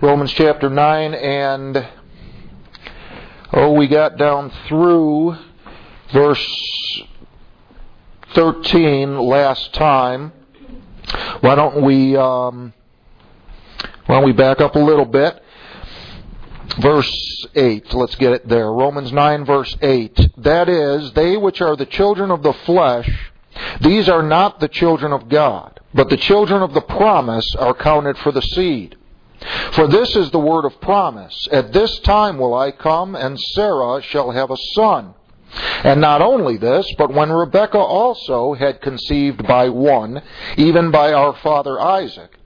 Romans chapter 9, and oh, we got down through verse 13 last time. Why don't we um, why don't we back up a little bit? Verse 8, let's get it there. Romans 9, verse 8. That is, they which are the children of the flesh, these are not the children of God, but the children of the promise are counted for the seed. For this is the word of promise. At this time will I come, and Sarah shall have a son. And not only this, but when Rebekah also had conceived by one, even by our father Isaac,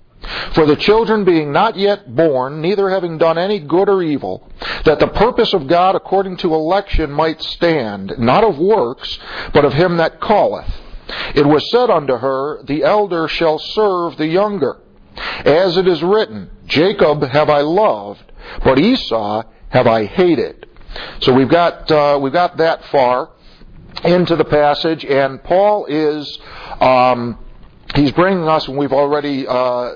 for the children being not yet born, neither having done any good or evil, that the purpose of God according to election might stand, not of works, but of him that calleth. It was said unto her, The elder shall serve the younger. As it is written, Jacob have I loved, but Esau have I hated. So we've got uh, we've got that far into the passage, and Paul is um, he's bringing us, and we've already uh,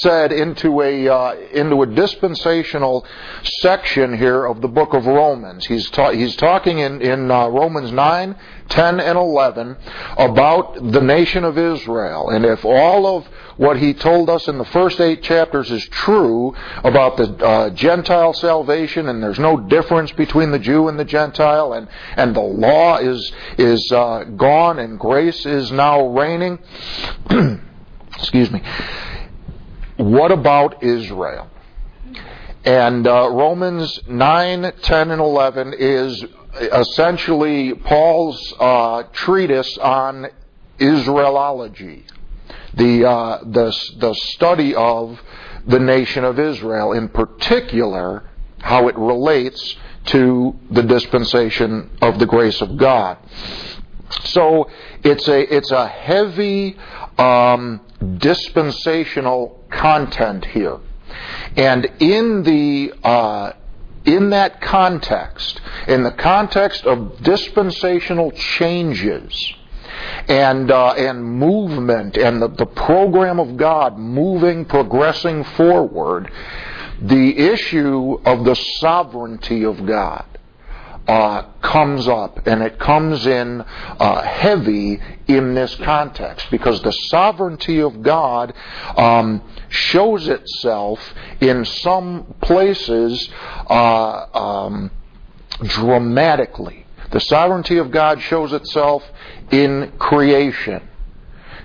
said into a uh, into a dispensational section here of the book of Romans. He's ta- he's talking in in uh, Romans 9, 10 and 11 about the nation of Israel. And if all of what he told us in the first 8 chapters is true about the uh, Gentile salvation and there's no difference between the Jew and the Gentile and and the law is is uh, gone and grace is now reigning excuse me what about Israel? And uh, Romans 9, 10, and 11 is essentially Paul's uh, treatise on Israelology, the, uh, the, the study of the nation of Israel, in particular, how it relates to the dispensation of the grace of God. So it's a it's a heavy um, dispensational content here, and in the uh, in that context, in the context of dispensational changes and uh, and movement and the, the program of God moving, progressing forward, the issue of the sovereignty of God uh, comes up, and it comes in uh, heavy in this context because the sovereignty of God um, shows itself in some places uh, um, dramatically. The sovereignty of God shows itself in creation.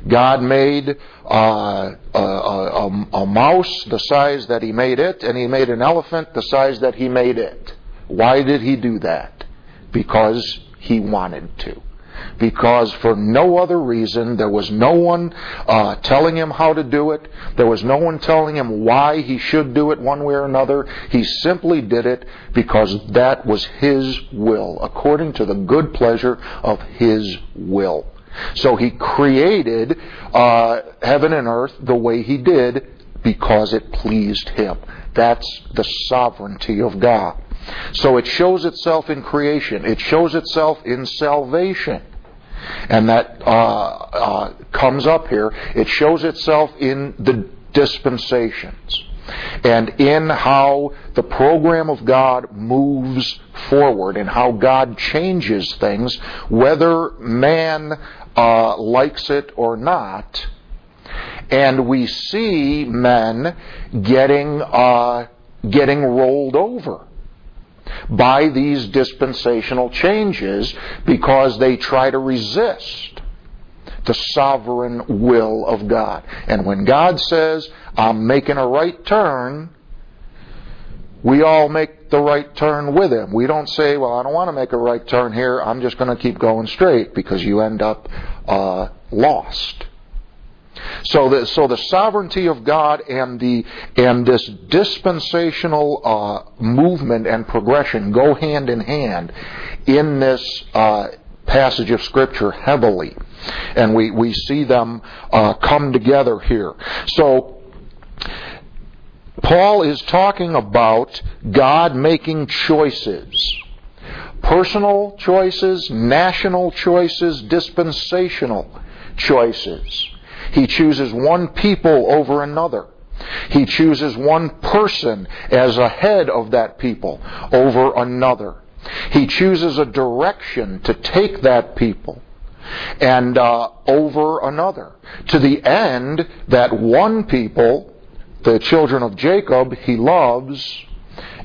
God made uh, a, a, a, mouse the size that He made it, and He made an elephant the size that He made it. Why did He do that? Because he wanted to. Because for no other reason, there was no one uh, telling him how to do it. There was no one telling him why he should do it one way or another. He simply did it because that was his will, according to the good pleasure of his will. So he created uh, heaven and earth the way he did because it pleased him. That's the sovereignty of God. So it shows itself in creation. It shows itself in salvation. And that uh, uh, comes up here. It shows itself in the dispensations and in how the program of God moves forward and how God changes things, whether man uh, likes it or not. And we see men getting uh, getting rolled over by these dispensational changes because they try to resist the sovereign will of God. And when God says, I'm making a right turn, we all make the right turn with Him. We don't say, well, I don't want to make a right turn here, I'm just going to keep going straight because you end up uh, lost. So the, so the sovereignty of God and the and this dispensational uh, movement and progression go hand in hand in this uh, passage of Scripture heavily, and we we see them uh, come together here. So. Paul is talking about God making choices personal choices, national choices, dispensational choices. He chooses one people over another. He chooses one person as a head of that people over another. He chooses a direction to take that people and uh, over another to the end that one people, the children of Jacob, he loves,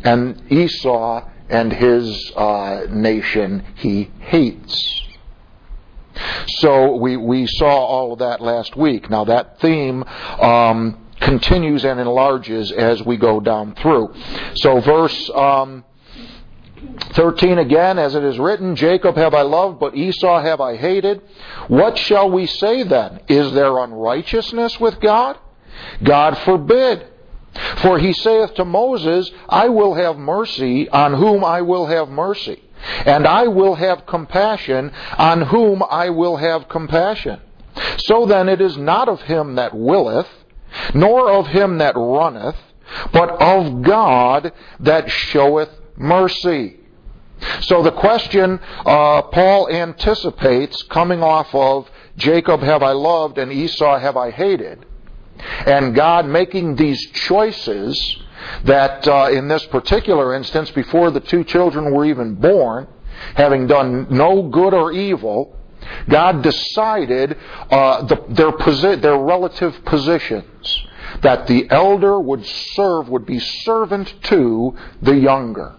and Esau and his uh, nation he hates. So we, we saw all of that last week. Now that theme um, continues and enlarges as we go down through. So verse um, 13 again, as it is written, Jacob have I loved, but Esau have I hated. What shall we say then? Is there unrighteousness with God? God forbid. For he saith to Moses, I will have mercy on whom I will have mercy, and I will have compassion on whom I will have compassion. So then it is not of him that willeth, nor of him that runneth, but of God that showeth mercy. So the question uh, Paul anticipates coming off of Jacob have I loved and Esau have I hated, and God making these choices that uh, in this particular instance, before the two children were even born, having done no good or evil, God decided uh, the, their, posi- their relative positions. That the elder would serve, would be servant to the younger.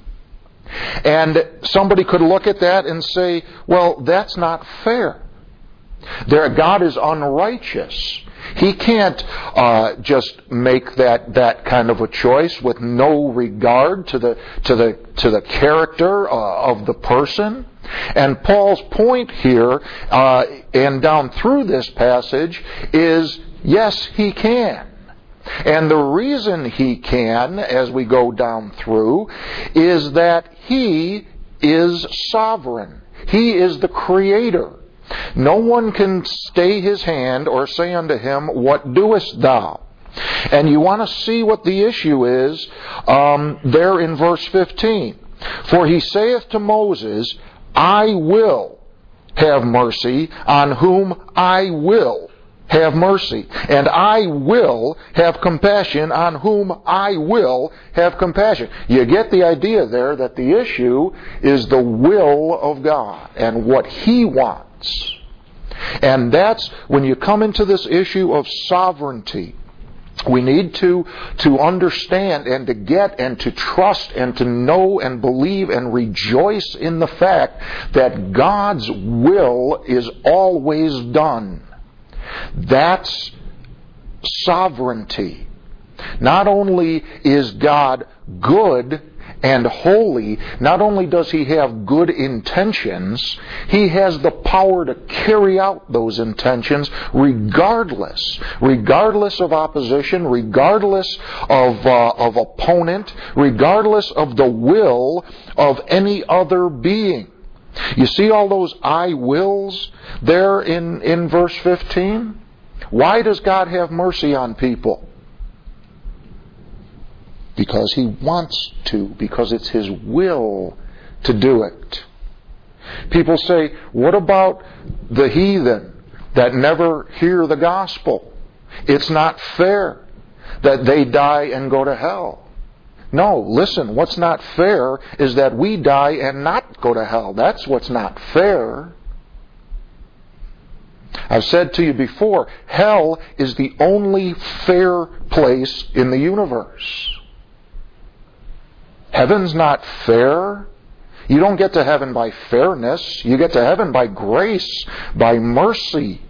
And somebody could look at that and say, well, that's not fair. There, God is unrighteous. He can't uh, just make that, that kind of a choice with no regard to the, to the, to the character uh, of the person. And Paul's point here, uh, and down through this passage, is yes, he can. And the reason he can, as we go down through, is that he is sovereign. He is the creator. No one can stay his hand or say unto him, What doest thou? And you want to see what the issue is um, there in verse 15. For he saith to Moses, I will have mercy on whom I will have mercy, and I will have compassion on whom I will have compassion. You get the idea there that the issue is the will of God and what He wants. And that's when you come into this issue of sovereignty. We need to, to understand and to get and to trust and to know and believe and rejoice in the fact that God's will is always done. That's sovereignty. Not only is God good and holy, not only does he have good intentions, he has the power to carry out those intentions regardless, regardless of opposition, regardless of, uh, of opponent, regardless of the will of any other being. You see all those I wills there in, in verse 15? Why does God have mercy on people? Because He wants to, because it's His will to do it. People say, what about the heathen that never hear the gospel? It's not fair that they die and go to hell. No, listen, what's not fair is that we die and not go to hell. That's what's not fair. I've said to you before, hell is the only fair place in the universe. Heaven's not fair. You don't get to heaven by fairness. You get to heaven by grace, by mercy.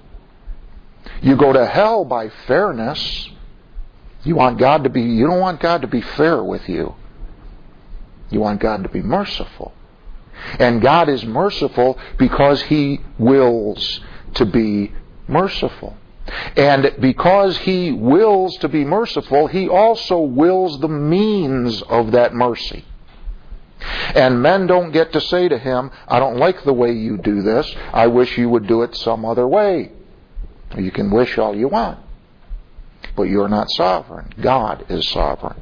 You go to hell by fairness. You want God to be, you don't want God to be fair with you. You want God to be merciful. And God is merciful because He wills to be merciful. And because He wills to be merciful, He also wills the means of that mercy. And men don't get to say to Him, I don't like the way you do this. I wish you would do it some other way. You can wish all you want but you're not sovereign. God is sovereign.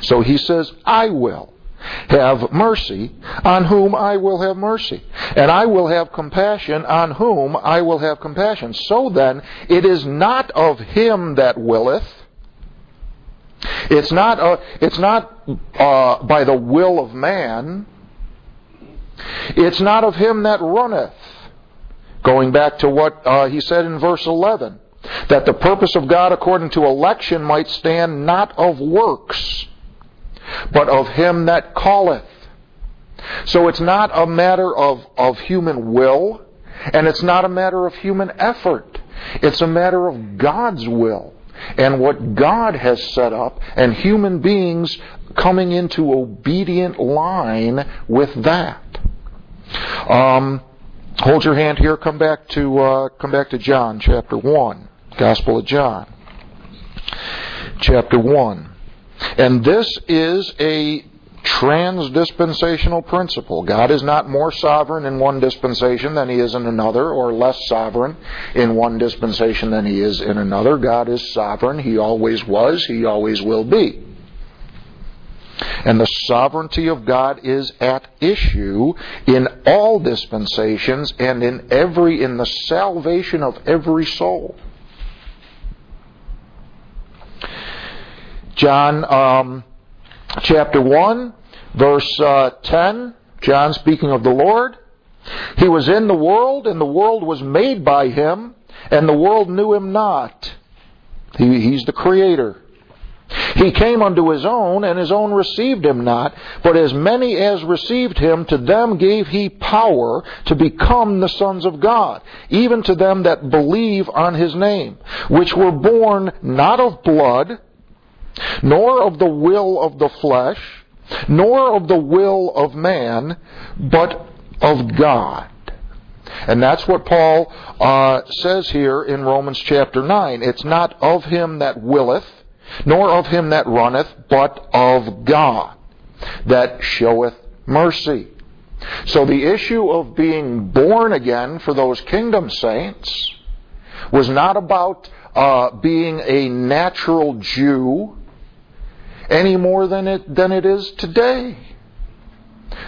So he says, I will have mercy on whom I will have mercy, and I will have compassion on whom I will have compassion. So then, it is not of him that willeth, It's not, uh, it's not uh, by the will of man. It's not of him that runneth. Going back to what uh, he said in verse 11, that the purpose of God according to election might stand not of works, but of him that calleth. So it's not a matter of, of human will, and it's not a matter of human effort. It's a matter of God's will and what God has set up, and human beings coming into obedient line with that. Um, hold your hand here. Come back to uh, come back to John chapter one, Gospel of John, chapter one, and this is a transdispensational principle. God is not more sovereign in one dispensation than he is in another, or less sovereign in one dispensation than he is in another. God is sovereign. He always was. He always will be. And the sovereignty of God is at issue in all dispensations and in every in the salvation of every soul. John um, chapter 1, verse uh, 10, John speaking of the Lord. He was in the world, and the world was made by him, and the world knew him not. He, he's the creator. He came unto his own, and his own received him not. But as many as received him, to them gave he power to become the sons of God, even to them that believe on his name, which were born not of blood, nor of the will of the flesh, nor of the will of man, but of God. And that's what Paul uh, says here in Romans chapter 9. It's not of him that willeth, nor of him that runneth, but of God that showeth mercy. So the issue of being born again for those kingdom saints was not about uh, being a natural Jew any more than it, than it is today.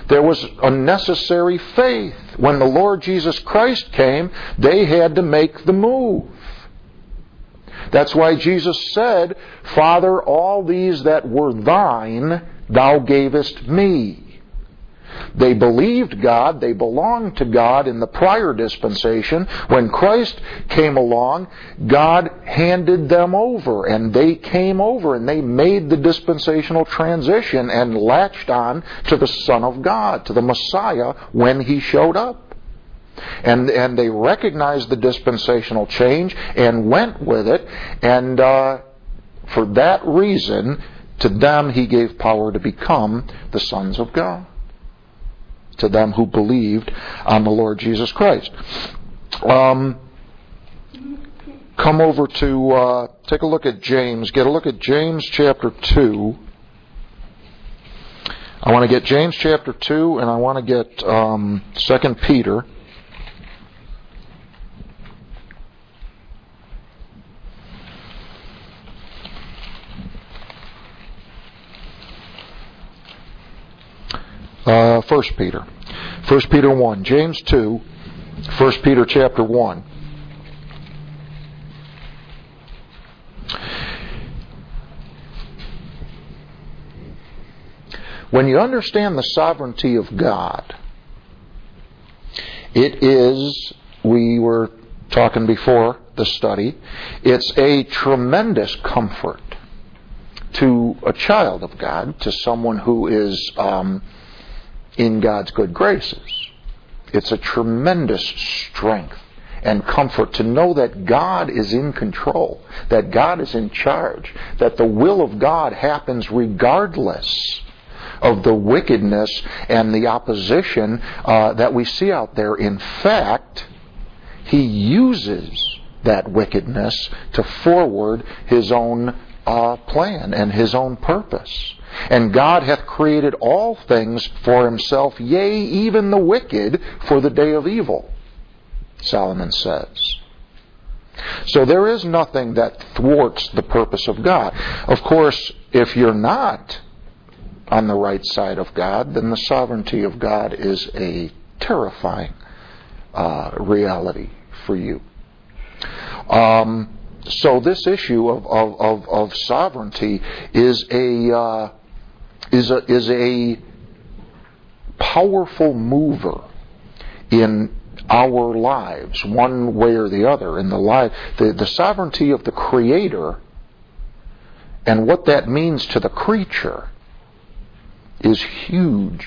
There was a necessary faith. When the Lord Jesus Christ came, they had to make the move. That's why Jesus said, Father, all these that were thine, thou gavest me. They believed God, they belonged to God in the prior dispensation. When Christ came along, God handed them over, and they came over, and they made the dispensational transition and latched on to the Son of God, to the Messiah, when He showed up. And, and they recognized the dispensational change and went with it, and uh, for that reason, to them He gave power to become the sons of God to them who believed on the Lord Jesus Christ. Um, come over to uh, take a look at James. Get a look at James chapter 2. I want to get James chapter 2 and I want to get um, 2 Peter. Uh, 1 Peter. 1 Peter 1. James 2. 1 Peter chapter 1. When you understand the sovereignty of God, it is, we were talking before the study, it's a tremendous comfort to a child of God, to someone who is um, in God's good graces. It's a tremendous strength and comfort to know that God is in control, that God is in charge, that the will of God happens regardless of the wickedness and the opposition uh, that we see out there. In fact, He uses that wickedness to forward His own uh, plan and His own purpose. And God hath created all things for himself, yea, even the wicked for the day of evil, Solomon says. So there is nothing that thwarts the purpose of God. Of course, if you're not on the right side of God, then the sovereignty of God is a terrifying uh, reality for you. Um, so this issue of, of, of, of sovereignty is a, uh, is a is a powerful mover in our lives, one way or the other. In the life, the, the sovereignty of the Creator and what that means to the creature is huge.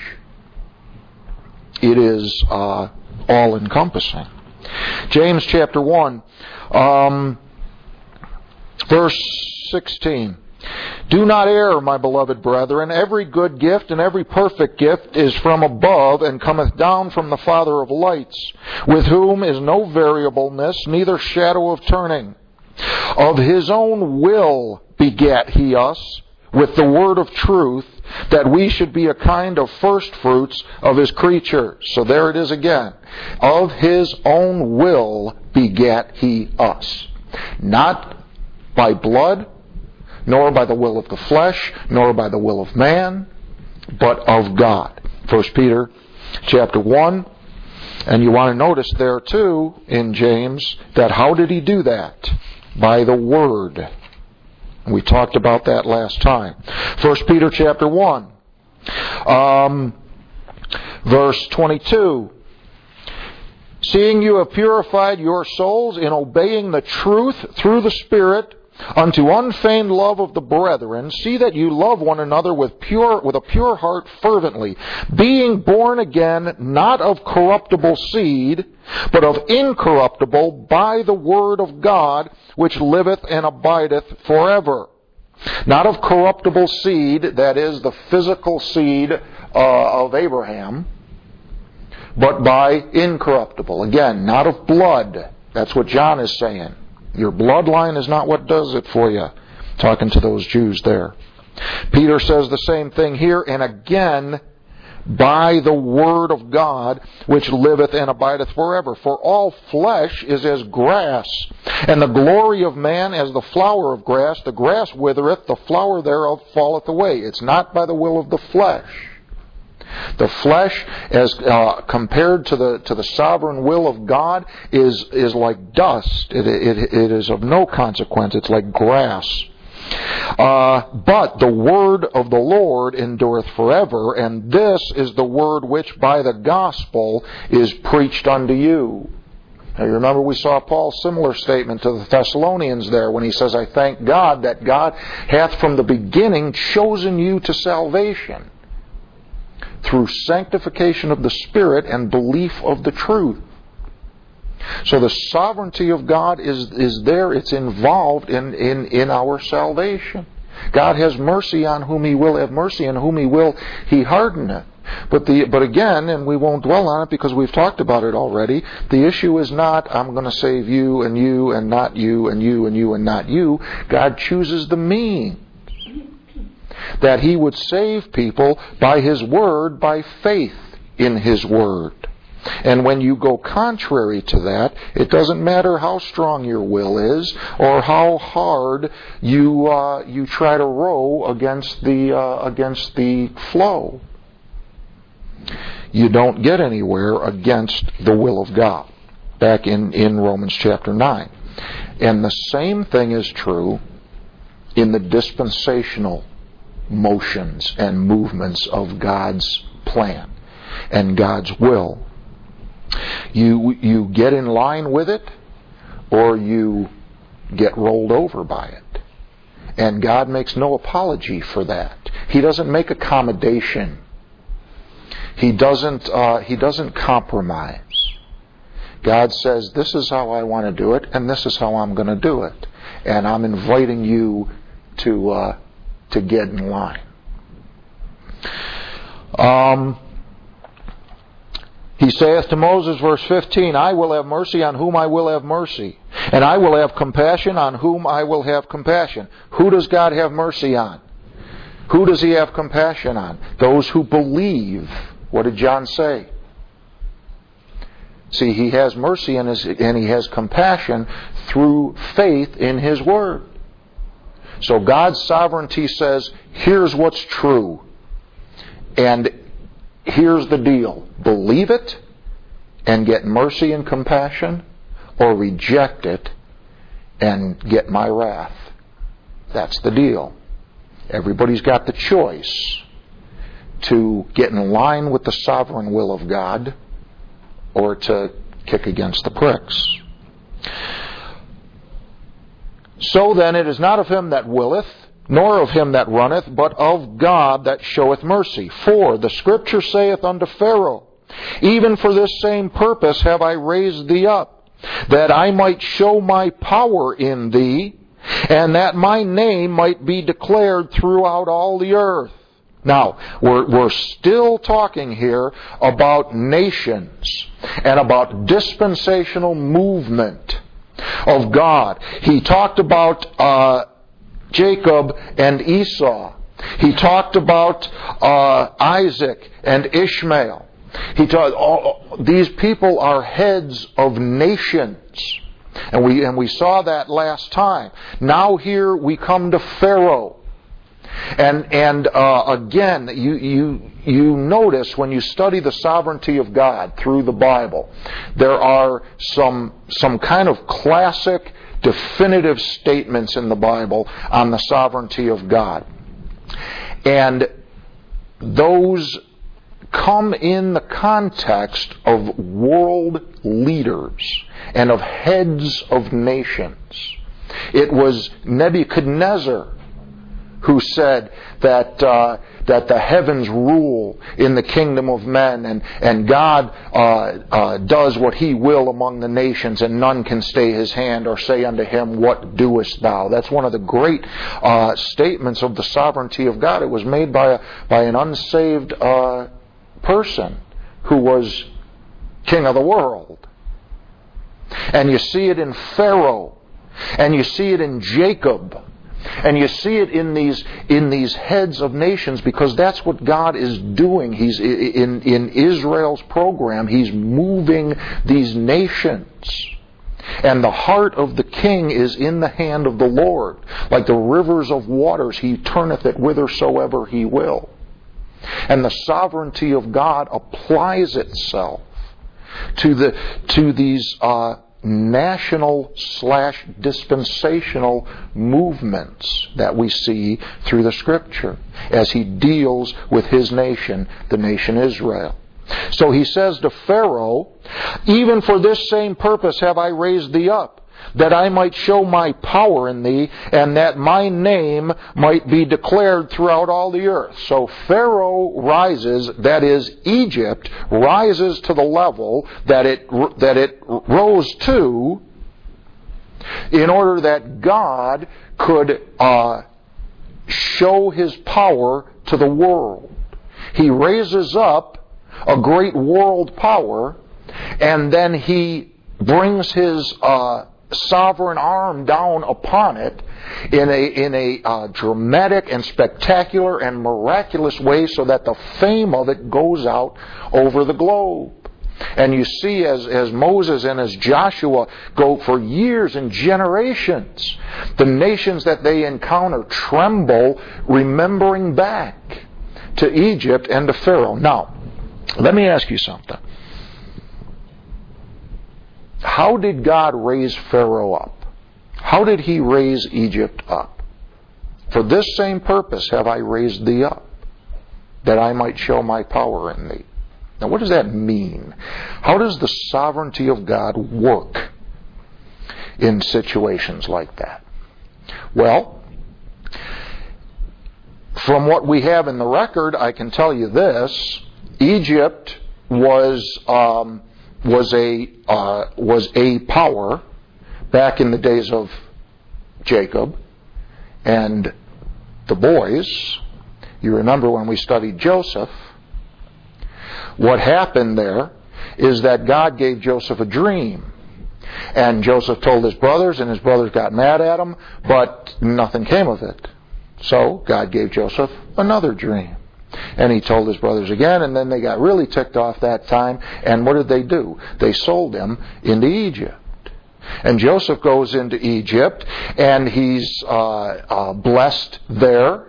It is uh, all encompassing. James chapter 1, um, verse 16. Do not err, my beloved brethren. Every good gift and every perfect gift is from above and cometh down from the Father of lights, with whom is no variableness, neither shadow of turning. Of his own will begat he us with the word of truth, that we should be a kind of first fruits of his creatures. So there it is again. Of his own will begat he us. Not by blood, nor by the will of the flesh, nor by the will of man, but of God. 1 Peter chapter 1. And you want to notice there too in James that how did he do that? By the word. We talked about that last time. 1 Peter chapter 1. Um, verse 22. Seeing you have purified your souls in obeying the truth through the Spirit unto unfeigned love of the brethren, see that you love one another with pure with a pure heart fervently, being born again not of corruptible seed, but of incorruptible by the word of God, which liveth and abideth forever. Not of corruptible seed, that is the physical seed uh, of Abraham, but by incorruptible. Again, not of blood. That's what John is saying. Your bloodline is not what does it for you. Talking to those Jews there. Peter says the same thing here, and again, by the word of God, which liveth and abideth forever. For all flesh is as grass, and the glory of man as the flower of grass. The grass withereth, the flower thereof falleth away. It's not by the will of the flesh. The flesh, as uh, compared to the to the sovereign will of God, is is like dust. It, it, it is of no consequence. It's like grass. Uh, but the word of the Lord endureth forever, and this is the word which by the gospel is preached unto you. Now you remember we saw Paul's similar statement to the Thessalonians there when he says, I thank God that God hath from the beginning chosen you to salvation through sanctification of the Spirit and belief of the truth. So the sovereignty of God is, is there, it's involved in, in, in our salvation. God has mercy on whom He will have mercy, and whom He will He hardeneth. But the but again, and we won't dwell on it because we've talked about it already. The issue is not I'm going to save you and you and not you and you and you and not you. God chooses the means that he would save people by his word, by faith in his word. And when you go contrary to that, it doesn't matter how strong your will is or how hard you uh, you try to row against the uh, against the flow. You don't get anywhere against the will of God. Back in, in Romans chapter 9. And the same thing is true in the dispensational motions and movements of God's plan and God's will. You, you get in line with it or you get rolled over by it. And God makes no apology for that. He doesn't make accommodation. He doesn't, uh, he doesn't compromise. God says, This is how I want to do it, and this is how I'm going to do it. And I'm inviting you to, uh, to get in line. Um, he saith to Moses, verse 15, I will have mercy on whom I will have mercy, and I will have compassion on whom I will have compassion. Who does God have mercy on? Who does he have compassion on? Those who believe. What did John say? See, he has mercy and, and he has compassion through faith in his word. So God's sovereignty says, here's what's true. And here's the deal believe it and get mercy and compassion, or reject it and get my wrath. That's the deal. Everybody's got the choice to get in line with the sovereign will of God or to kick against the pricks. So then it is not of him that willeth, nor of him that runneth, but of God that showeth mercy. For the scripture saith unto Pharaoh, Even for this same purpose have I raised thee up, that I might show my power in thee, and that my name might be declared throughout all the earth. Now, we're, we're still talking here about nations and about dispensational movement of God. He talked about uh, Jacob and Esau. He talked about uh, Isaac and Ishmael. He taught all, these people are heads of nations. And we, and we saw that last time. Now here we come to Pharaoh. And, and uh, again, you, you, you notice when you study the sovereignty of God through the Bible, there are some, some kind of classic, definitive statements in the Bible on the sovereignty of God. And those come in the context of world leaders and of heads of nations. It was Nebuchadnezzar who said that uh, that the heavens rule in the kingdom of men, and and God uh, uh, does what He will among the nations, and none can stay His hand or say unto Him, What doest Thou? That's one of the great uh, statements of the sovereignty of God. It was made by a, by an unsaved uh, person who was king of the world, and you see it in Pharaoh, and you see it in Jacob and you see it in these in these heads of nations because that's what God is doing. He's in in Israel's program. He's moving these nations. And the heart of the king is in the hand of the Lord. Like the rivers of waters, he turneth it whithersoever he will. And the sovereignty of God applies itself to the to these uh, national slash dispensational movements that we see through the scripture as he deals with his nation, the nation Israel. So he says to Pharaoh, Even for this same purpose have I raised thee up, that I might show my power in thee, and that my name might be declared throughout all the earth. So Pharaoh rises, that is, Egypt rises to the level that it, that it rose to in order that God could uh, show his power to the world. He raises up a great world power, and then he brings his uh, sovereign arm down upon it in a, in a uh, dramatic and spectacular and miraculous way so that the fame of it goes out over the globe. And you see as, as Moses and as Joshua go for years and generations, the nations that they encounter tremble, remembering back to Egypt and to Pharaoh. Now, let me ask you something. How did God raise Pharaoh up? How did he raise Egypt up? For this same purpose have I raised thee up, that I might show my power in thee. Now, what does that mean? How does the sovereignty of God work in situations like that? Well, from what we have in the record, I can tell you this Egypt was um, was a uh, was a power back in the days of Jacob and the boys. You remember when we studied Joseph. What happened there is that God gave Joseph a dream. And Joseph told his brothers, and his brothers got mad at him, but nothing came of it. So God gave Joseph another dream. And he told his brothers again, and then they got really ticked off that time. And what did they do? They sold him into Egypt. And Joseph goes into Egypt, and he's uh, uh, blessed there.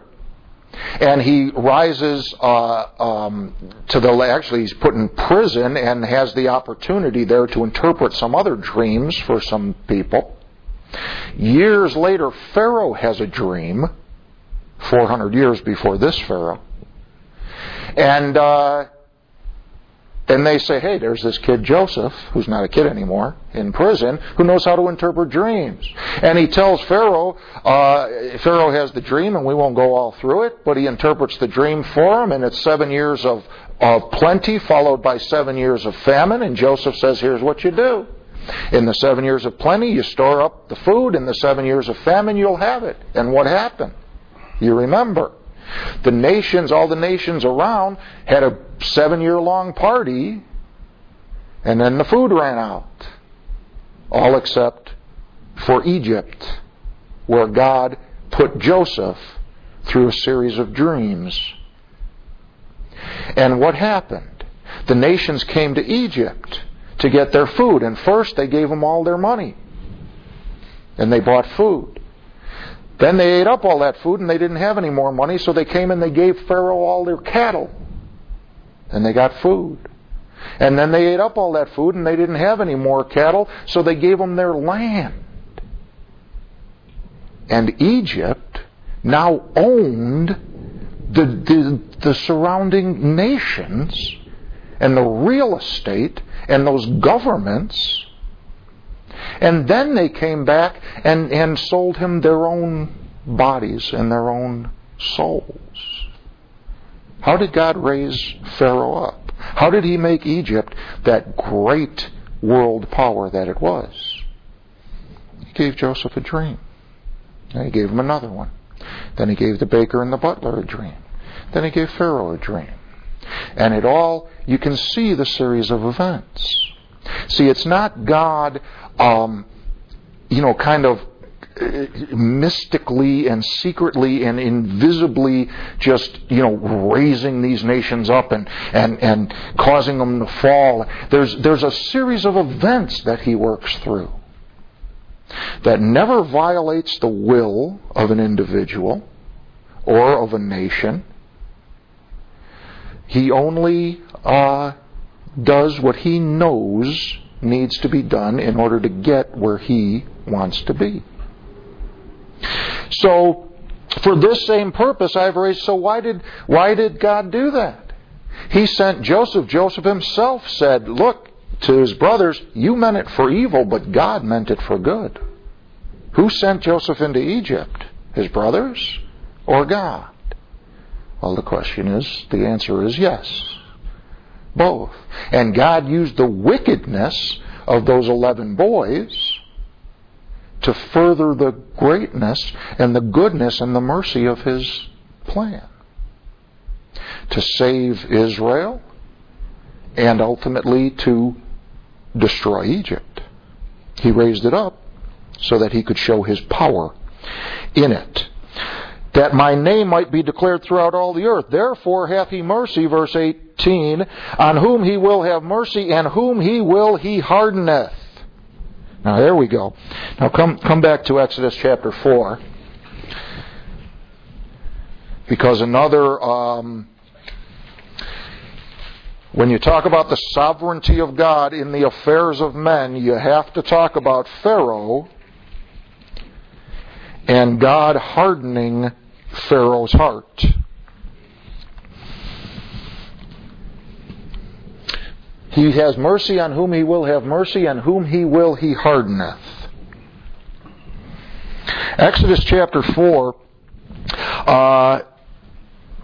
And he rises uh, um, to the actually he's put in prison and has the opportunity there to interpret some other dreams for some people. Years later, Pharaoh has a dream, 400 years before this Pharaoh. And, uh, and they say, hey, there's this kid Joseph, who's not a kid anymore, in prison, who knows how to interpret dreams. And he tells Pharaoh, uh, Pharaoh has the dream, and we won't go all through it, but he interprets the dream for him, and it's seven years of, of plenty, followed by seven years of famine, and Joseph says, here's what you do. In the seven years of plenty, you store up the food. In the seven years of famine, you'll have it. And what happened? You remember. The nations, all the nations around, had a seven year long party, and then the food ran out. All except for Egypt, where God put Joseph through a series of dreams. And what happened? The nations came to Egypt to get their food, and first they gave them all their money. And they bought food. Then they ate up all that food and they didn't have any more money, so they came and they gave Pharaoh all their cattle. And they got food. And then they ate up all that food and they didn't have any more cattle, so they gave them their land. And Egypt now owned the, the, the surrounding nations and the real estate and those governments and then they came back and, and sold him their own bodies and their own souls. How did God raise Pharaoh up? How did he make Egypt that great world power that it was? He gave Joseph a dream. Then he gave him another one. Then he gave the baker and the butler a dream. Then he gave Pharaoh a dream. And it all, you can see the series of events. See, it's not God um, you know, kind of uh, mystically and secretly and invisibly just you know raising these nations up and and and causing them to fall. There's there's a series of events that he works through that never violates the will of an individual or of a nation. He only uh, does what he knows needs to be done in order to get where he wants to be. So, for this same purpose, I've raised. So, why did why did God do that? He sent Joseph. Joseph himself said, "Look to his brothers, you meant it for evil, but God meant it for good." Who sent Joseph into Egypt? His brothers or God? Well, the question is, the answer is yes both. And God used the wickedness of those 11 boys to further the greatness and the goodness and the mercy of His plan. To save Israel and ultimately to destroy Egypt. He raised it up so that He could show His power in it that my name might be declared throughout all the earth. Therefore hath he mercy, verse 18, on whom he will have mercy, and whom he will he hardeneth. Now there we go. Now come, come back to Exodus chapter 4. Because another, um, when you talk about the sovereignty of God in the affairs of men, you have to talk about Pharaoh and God hardening Pharaoh's heart. He has mercy on whom he will have mercy, and whom he will he hardeneth. Exodus chapter 4 uh,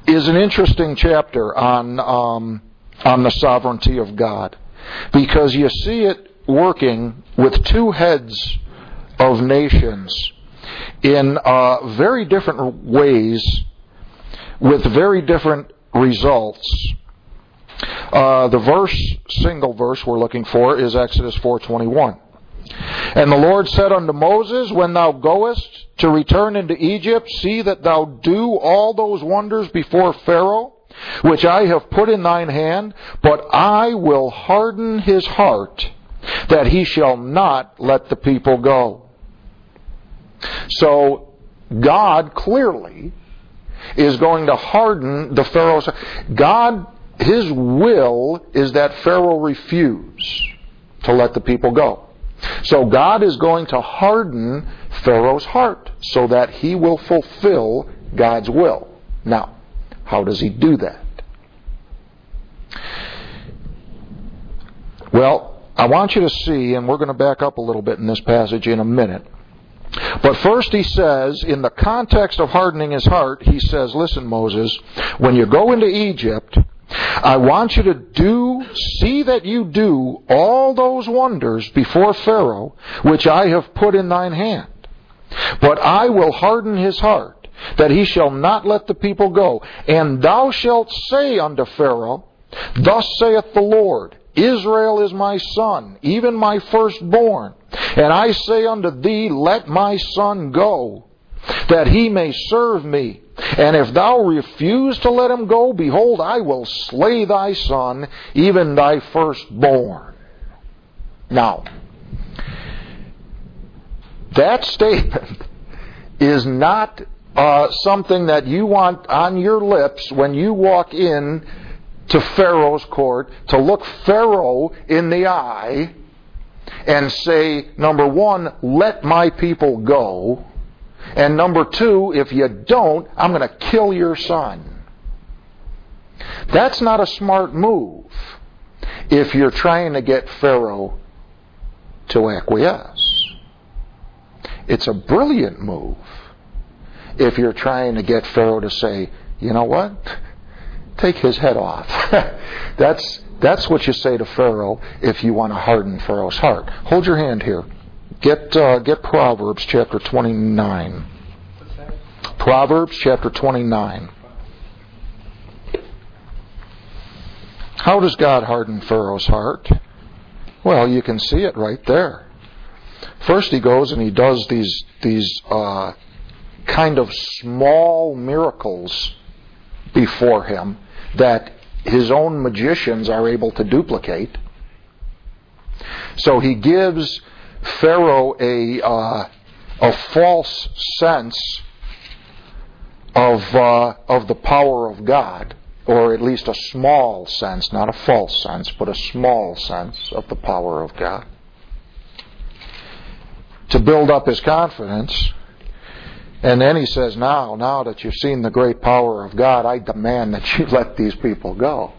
is an interesting chapter on, um, on the sovereignty of God because you see it working with two heads of nations in uh, very different ways with very different results. Uh, the verse, single verse we're looking for is Exodus 4:21. And the Lord said unto Moses, When thou goest to return into Egypt, see that thou do all those wonders before Pharaoh, which I have put in thine hand, but I will harden his heart, that he shall not let the people go. So God clearly is going to harden the Pharaoh's. God, his will is that Pharaoh refuse to let the people go. So God is going to harden Pharaoh's heart so that he will fulfill God's will. Now, how does he do that? Well, I want you to see, and we're going to back up a little bit in this passage in a minute. But first, he says, in the context of hardening his heart, he says, Listen, Moses, when you go into Egypt, I want you to do, see that you do all those wonders before Pharaoh, which I have put in thine hand. But I will harden his heart, that he shall not let the people go. And thou shalt say unto Pharaoh, Thus saith the Lord, Israel is my son, even my firstborn. And I say unto thee, Let my son go, that he may serve me. And if thou refuse to let him go, behold, I will slay thy son, even thy firstborn. Now, that statement is not uh, something that you want on your lips when you walk in to Pharaoh's court to look Pharaoh in the eye and say, number one, let my people go. And number two, if you don't, I'm going to kill your son. That's not a smart move if you're trying to get Pharaoh to acquiesce. It's a brilliant move if you're trying to get Pharaoh to say, you know what? Take his head off. that's, that's what you say to Pharaoh if you want to harden Pharaoh's heart. Hold your hand here. Get, uh, get Proverbs chapter 29. Proverbs chapter 29. How does God harden Pharaoh's heart? Well, you can see it right there. First, he goes and he does these these uh, kind of small miracles before him that his own magicians are able to duplicate. So he gives Pharaoh a uh, a false sense of uh, of the power of God, or at least a small sense, not a false sense, but a small sense of the power of God, to build up his confidence. And then he says, Now, now that you've seen the great power of God, I demand that you let these people go.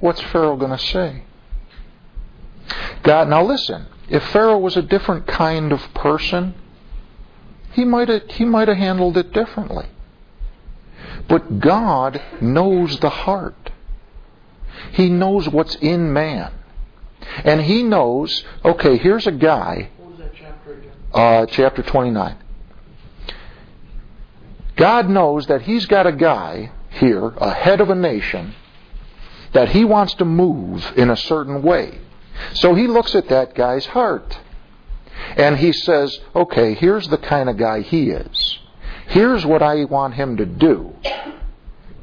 What's Pharaoh going to say? God, now listen, if Pharaoh was a different kind of person, he might have, he might have handled it differently. But God knows the heart. He knows what's in man. And he knows, okay, here's a guy. What was that chapter again? Uh, chapter 29. God knows that he's got a guy here, a head of a nation, that he wants to move in a certain way. So he looks at that guy's heart. And he says, okay, here's the kind of guy he is. Here's what I want him to do.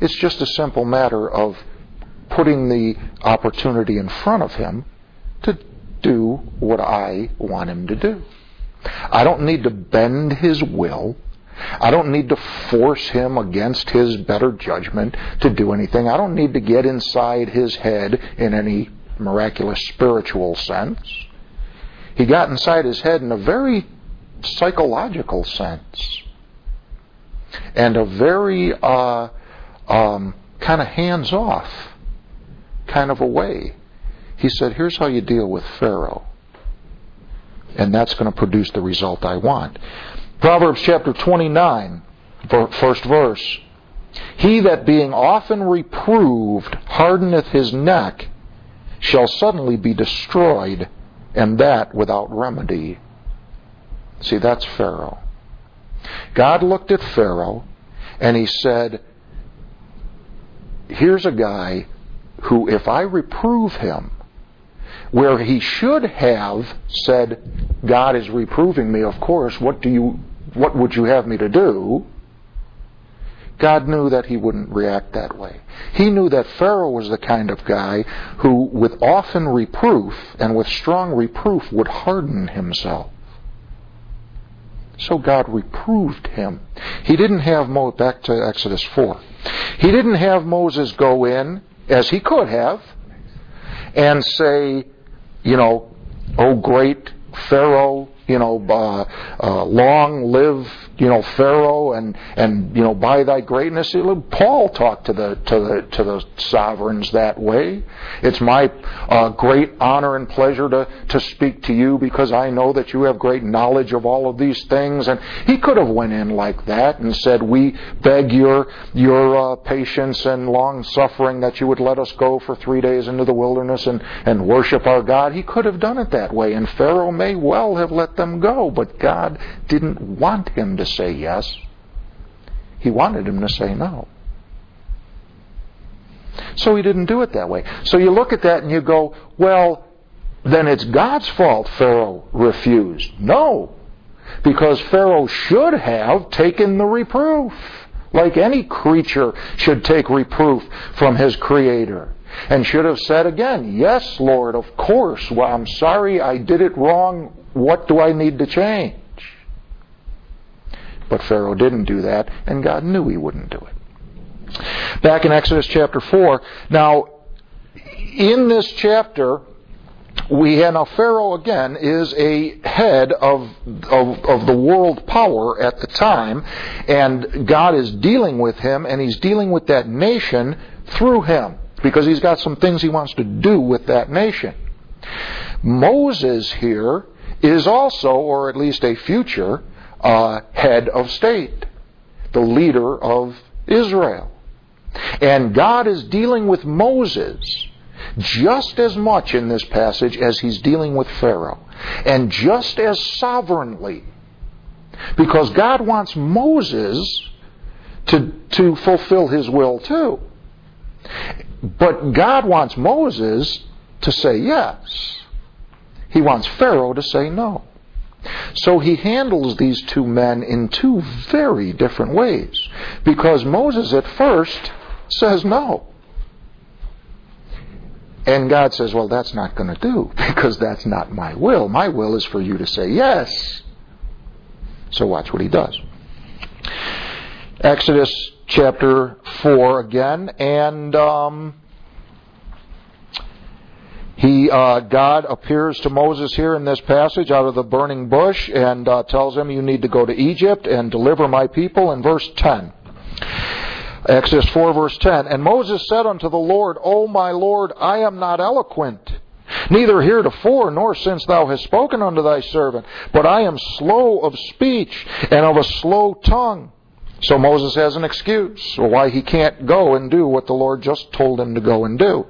It's just a simple matter of putting the opportunity in front of him to do what I want him to do. I don't need to bend his will. I don't need to force him against his better judgment to do anything. I don't need to get inside his head in any miraculous spiritual sense. He got inside his head in a very psychological sense and a very uh, um, kind of hands off kind of a way. He said, Here's how you deal with Pharaoh. And that's going to produce the result I want. Proverbs chapter 29, first verse. He that being often reproved hardeneth his neck shall suddenly be destroyed, and that without remedy. See, that's Pharaoh. God looked at Pharaoh and he said, Here's a guy who, if I reprove him, where he should have said, God is reproving me, of course, what do you what would you have me to do? God knew that he wouldn't react that way. He knew that Pharaoh was the kind of guy who, with often reproof and with strong reproof, would harden himself. So God reproved him. He didn't have back to Exodus 4. He didn't have Moses go in, as he could have, and say, you know, oh great Pharaoh, you know, uh, uh, long live, you know, Pharaoh, and and you know, by thy greatness. Paul talked to the to the to the sovereigns that way. It's my uh, great honor and pleasure to to speak to you because I know that you have great knowledge of all of these things. And he could have went in like that and said, "We beg your your uh, patience and long suffering that you would let us go for three days into the wilderness and and worship our God." He could have done it that way, and Pharaoh may well have let them go, but God didn't want him to say yes. He wanted him to say no. So he didn't do it that way. So you look at that and you go, well, then it's God's fault Pharaoh refused. No. Because Pharaoh should have taken the reproof. Like any creature should take reproof from his creator and should have said again, Yes, Lord, of course. Well, I'm sorry I did it wrong. What do I need to change? But Pharaoh didn't do that, and God knew he wouldn't do it. Back in Exodus chapter 4, now, in this chapter, we have now Pharaoh again is a head of, of, of the world power at the time, and God is dealing with him, and he's dealing with that nation through him because he's got some things he wants to do with that nation. Moses here is also, or at least a future, uh, head of state, the leader of Israel. And God is dealing with Moses just as much in this passage as he's dealing with Pharaoh, and just as sovereignly. Because God wants Moses to, to fulfill his will too. But God wants Moses to say yes. He wants Pharaoh to say no. So he handles these two men in two very different ways. Because Moses at first says no. And God says, well, that's not going to do because that's not my will. My will is for you to say yes. So watch what he does. Exodus chapter 4 again, and um, he, uh, God appears to Moses here in this passage out of the burning bush and uh, tells him, You need to go to Egypt and deliver my people in verse 10. Exodus 4, verse 10. And Moses said unto the Lord, O my Lord, I am not eloquent, neither heretofore, nor since thou hast spoken unto thy servant, but I am slow of speech and of a slow tongue. So Moses has an excuse why he can't go and do what the Lord just told him to go and do.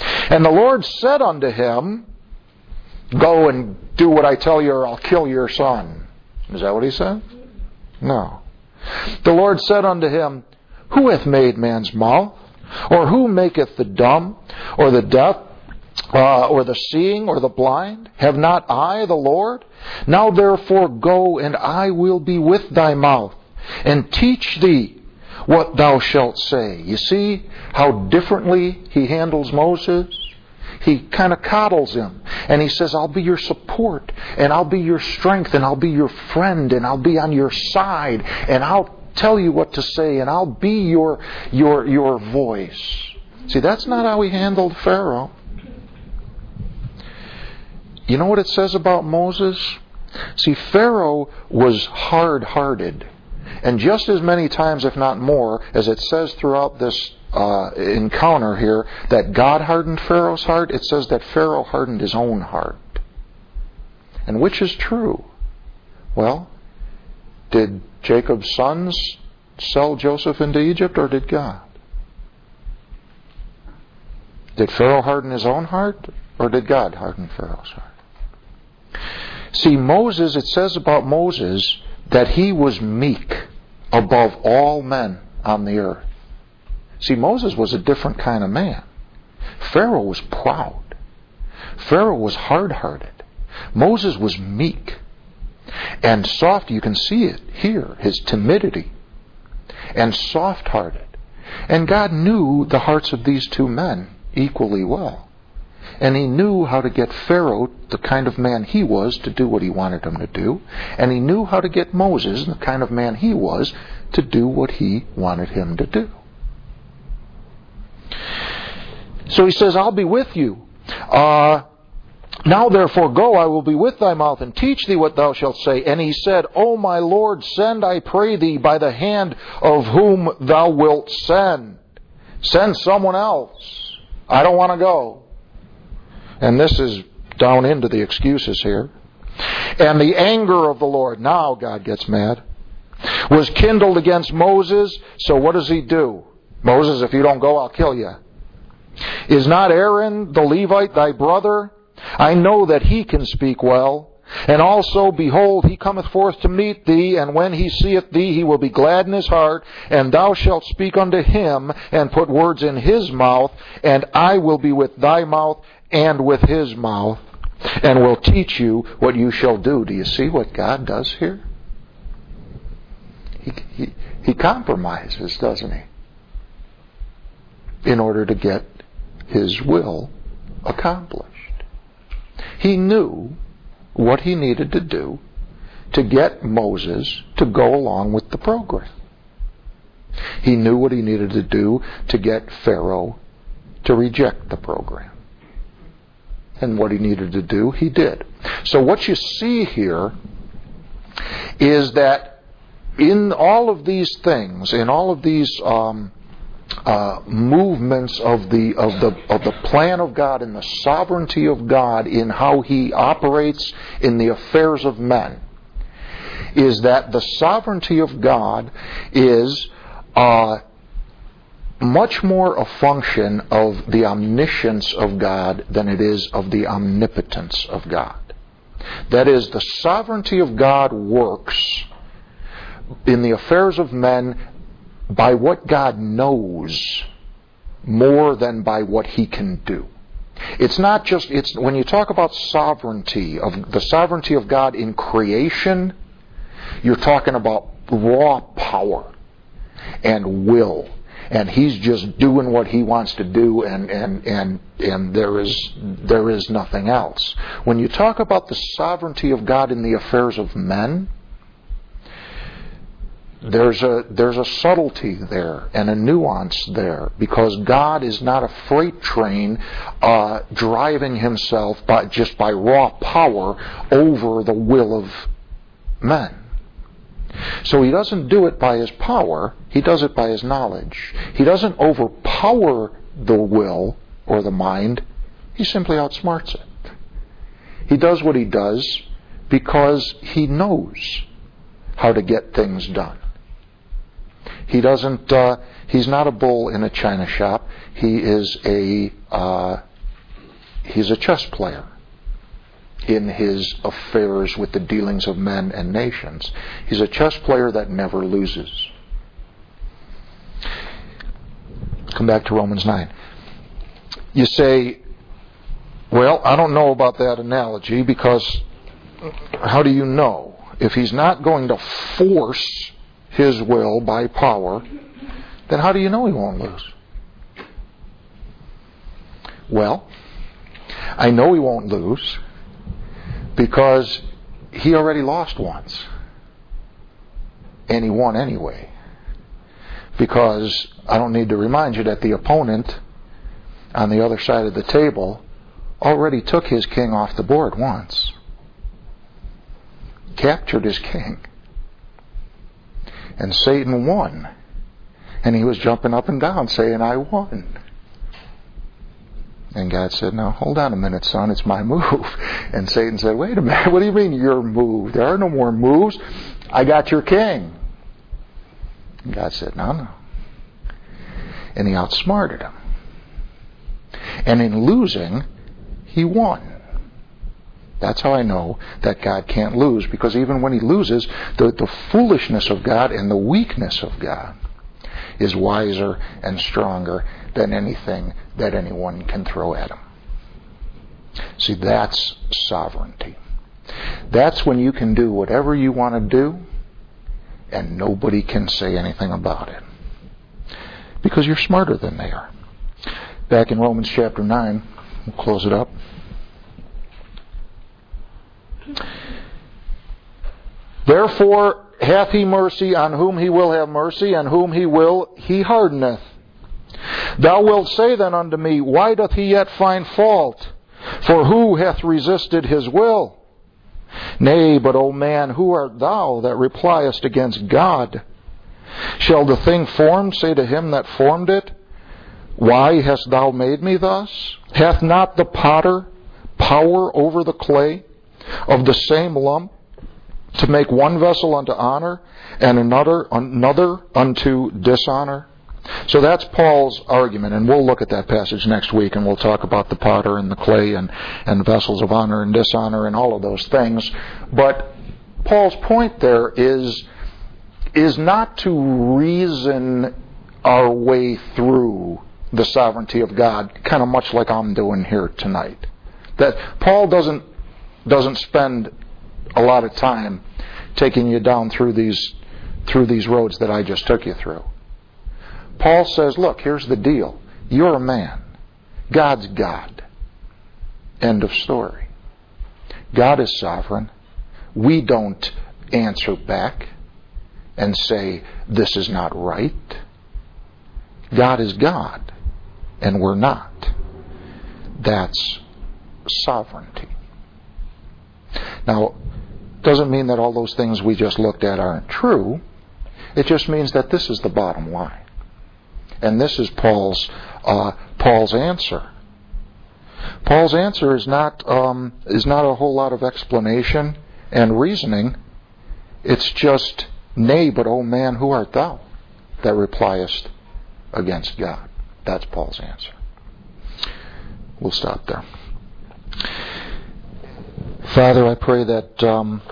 And the Lord said unto him, Go and do what I tell you, or I'll kill your son. Is that what he said? No. The Lord said unto him, Who hath made man's mouth? Or who maketh the dumb, or the deaf, uh, or the seeing, or the blind? Have not I the Lord? Now therefore go, and I will be with thy mouth, and teach thee what thou shalt say. You see how differently he handles Moses? He kind of coddles him. And he says, I'll be your support, and I'll be your strength, and I'll be your friend, and I'll be on your side, and I'll tell you what to say, and I'll be your, your, your voice. See, that's not how he handled Pharaoh. You know what it says about Moses? See, Pharaoh was hard hearted. And just as many times, if not more, as it says throughout this uh, encounter here, that God hardened Pharaoh's heart, it says that Pharaoh hardened his own heart. And which is true? Well, did Jacob's sons sell Joseph into Egypt, or did God? Did Pharaoh harden his own heart, or did God harden Pharaoh's heart? See, Moses, it says about Moses that he was meek above all men on the earth. See, Moses was a different kind of man. Pharaoh was proud. Pharaoh was hard hearted. Moses was meek and soft. You can see it here, his timidity, and soft hearted. And God knew the hearts of these two men equally well. And he knew how to get Pharaoh, the kind of man he was, to do what he wanted him to do. And he knew how to get Moses, the kind of man he was, to do what he wanted him to do. So he says, I'll be with you. Uh, Now therefore go, I will be with thy mouth, and teach thee what thou shalt say. And he said, O my Lord, send, I pray thee, by the hand of whom thou wilt send. Send someone else. I don't want to go. And this is down into the excuses here. And the anger of the Lord, now God gets mad, was kindled against Moses. So what does he do? Moses, if you don't go, I'll kill you. Is not Aaron the Levite thy brother? I know that he can speak well. And also, behold, he cometh forth to meet thee, and when he seeth thee, he will be glad in his heart, and thou shalt speak unto him, and put words in his mouth, and I will be with thy mouth and with his mouth, and will teach you what you shall do. Do you see what God does here? He, he, he compromises, doesn't he? In order to get his will accomplished. He knew what he needed to do to get Moses to go along with the program. He knew what he needed to do to get Pharaoh to reject the program. And what he needed to do, he did. So what you see here is that in all of these things, in all of these um, uh, movements of the of the of the plan of God and the sovereignty of God in how He operates in the affairs of men is that the sovereignty of God is uh, much more a function of the omniscience of God than it is of the omnipotence of God. That is, the sovereignty of God works in the affairs of men by what God knows more than by what he can do. It's not just it's when you talk about sovereignty of the sovereignty of God in creation, you're talking about raw power and will. And he's just doing what he wants to do and, and, and, and there is there is nothing else. When you talk about the sovereignty of God in the affairs of men, there's a there's a subtlety there and a nuance there because God is not a freight train uh, driving himself by just by raw power over the will of men. So he doesn't do it by his power, he does it by his knowledge. He doesn't overpower the will or the mind, he simply outsmarts it. He does what he does because he knows how to get things done. He doesn't. Uh, he's not a bull in a china shop. He is a. Uh, he's a chess player in his affairs with the dealings of men and nations. He's a chess player that never loses. Come back to Romans 9. You say, well, I don't know about that analogy because how do you know? If he's not going to force his will by power, then how do you know he won't lose? Well, I know he won't lose because he already lost once. And he won anyway. Because I don't need to remind you that the opponent on the other side of the table already took his king off the board once, captured his king. And Satan won. And he was jumping up and down saying, I won. And God said, Now hold on a minute, son, it's my move. And Satan said, Wait a minute, what do you mean your move? There are no more moves. I got your king. And God said, No, no. And he outsmarted him. And in losing, he won. That's how I know that God can't lose, because even when he loses, the, the foolishness of God and the weakness of God is wiser and stronger than anything that anyone can throw at him. See, that's sovereignty. That's when you can do whatever you want to do and nobody can say anything about it. Because you're smarter than they are. Back in Romans chapter 9, we'll close it up. Therefore hath he mercy on whom he will have mercy, and whom he will he hardeneth. Thou wilt say then unto me, Why doth he yet find fault? For who hath resisted his will? Nay, but, O man, who art thou that repliest against God? Shall the thing formed say to him that formed it, Why hast thou made me thus? Hath not the potter power over the clay of the same lump to make one vessel unto honor and another another unto dishonor? So that's Paul's argument, and we'll look at that passage next week, and we'll talk about the potter and the clay and, and vessels of honor and dishonor and all of those things. But Paul's point there is is not to reason our way through the sovereignty of God, kind of much like I'm doing here tonight. That Paul doesn't doesn't spend a lot of time taking you down through these through these roads that I just took you through. Paul says, look, here's the deal. You're a man. God's God. End of story. God is sovereign. We don't answer back and say, this is not right. God is God, and we're not. That's sovereignty. Now, doesn't mean that all those things we just looked at aren't true. It just means that this is the bottom line. And this is Paul's uh, Paul's answer. Paul's answer is not um, is not a whole lot of explanation and reasoning. It's just, nay, but O man, who art thou that repliest against God? That's Paul's answer. We'll stop there. Father, I pray that um,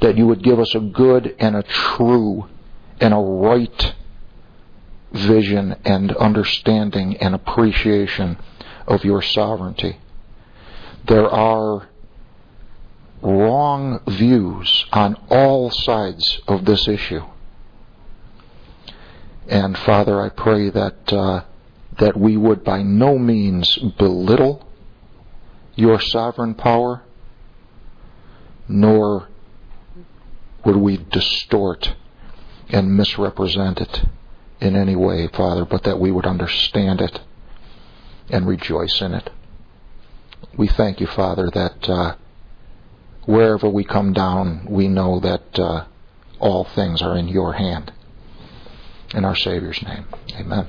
that you would give us a good and a true and a right vision and understanding and appreciation of your sovereignty. There are wrong views on all sides of this issue. And Father, I pray that uh, that we would by no means belittle your sovereign power, nor would we distort and misrepresent it in any way, Father, but that we would understand it and rejoice in it. We thank you, Father, that uh, wherever we come down, we know that uh, all things are in your hand. In our Savior's name, amen.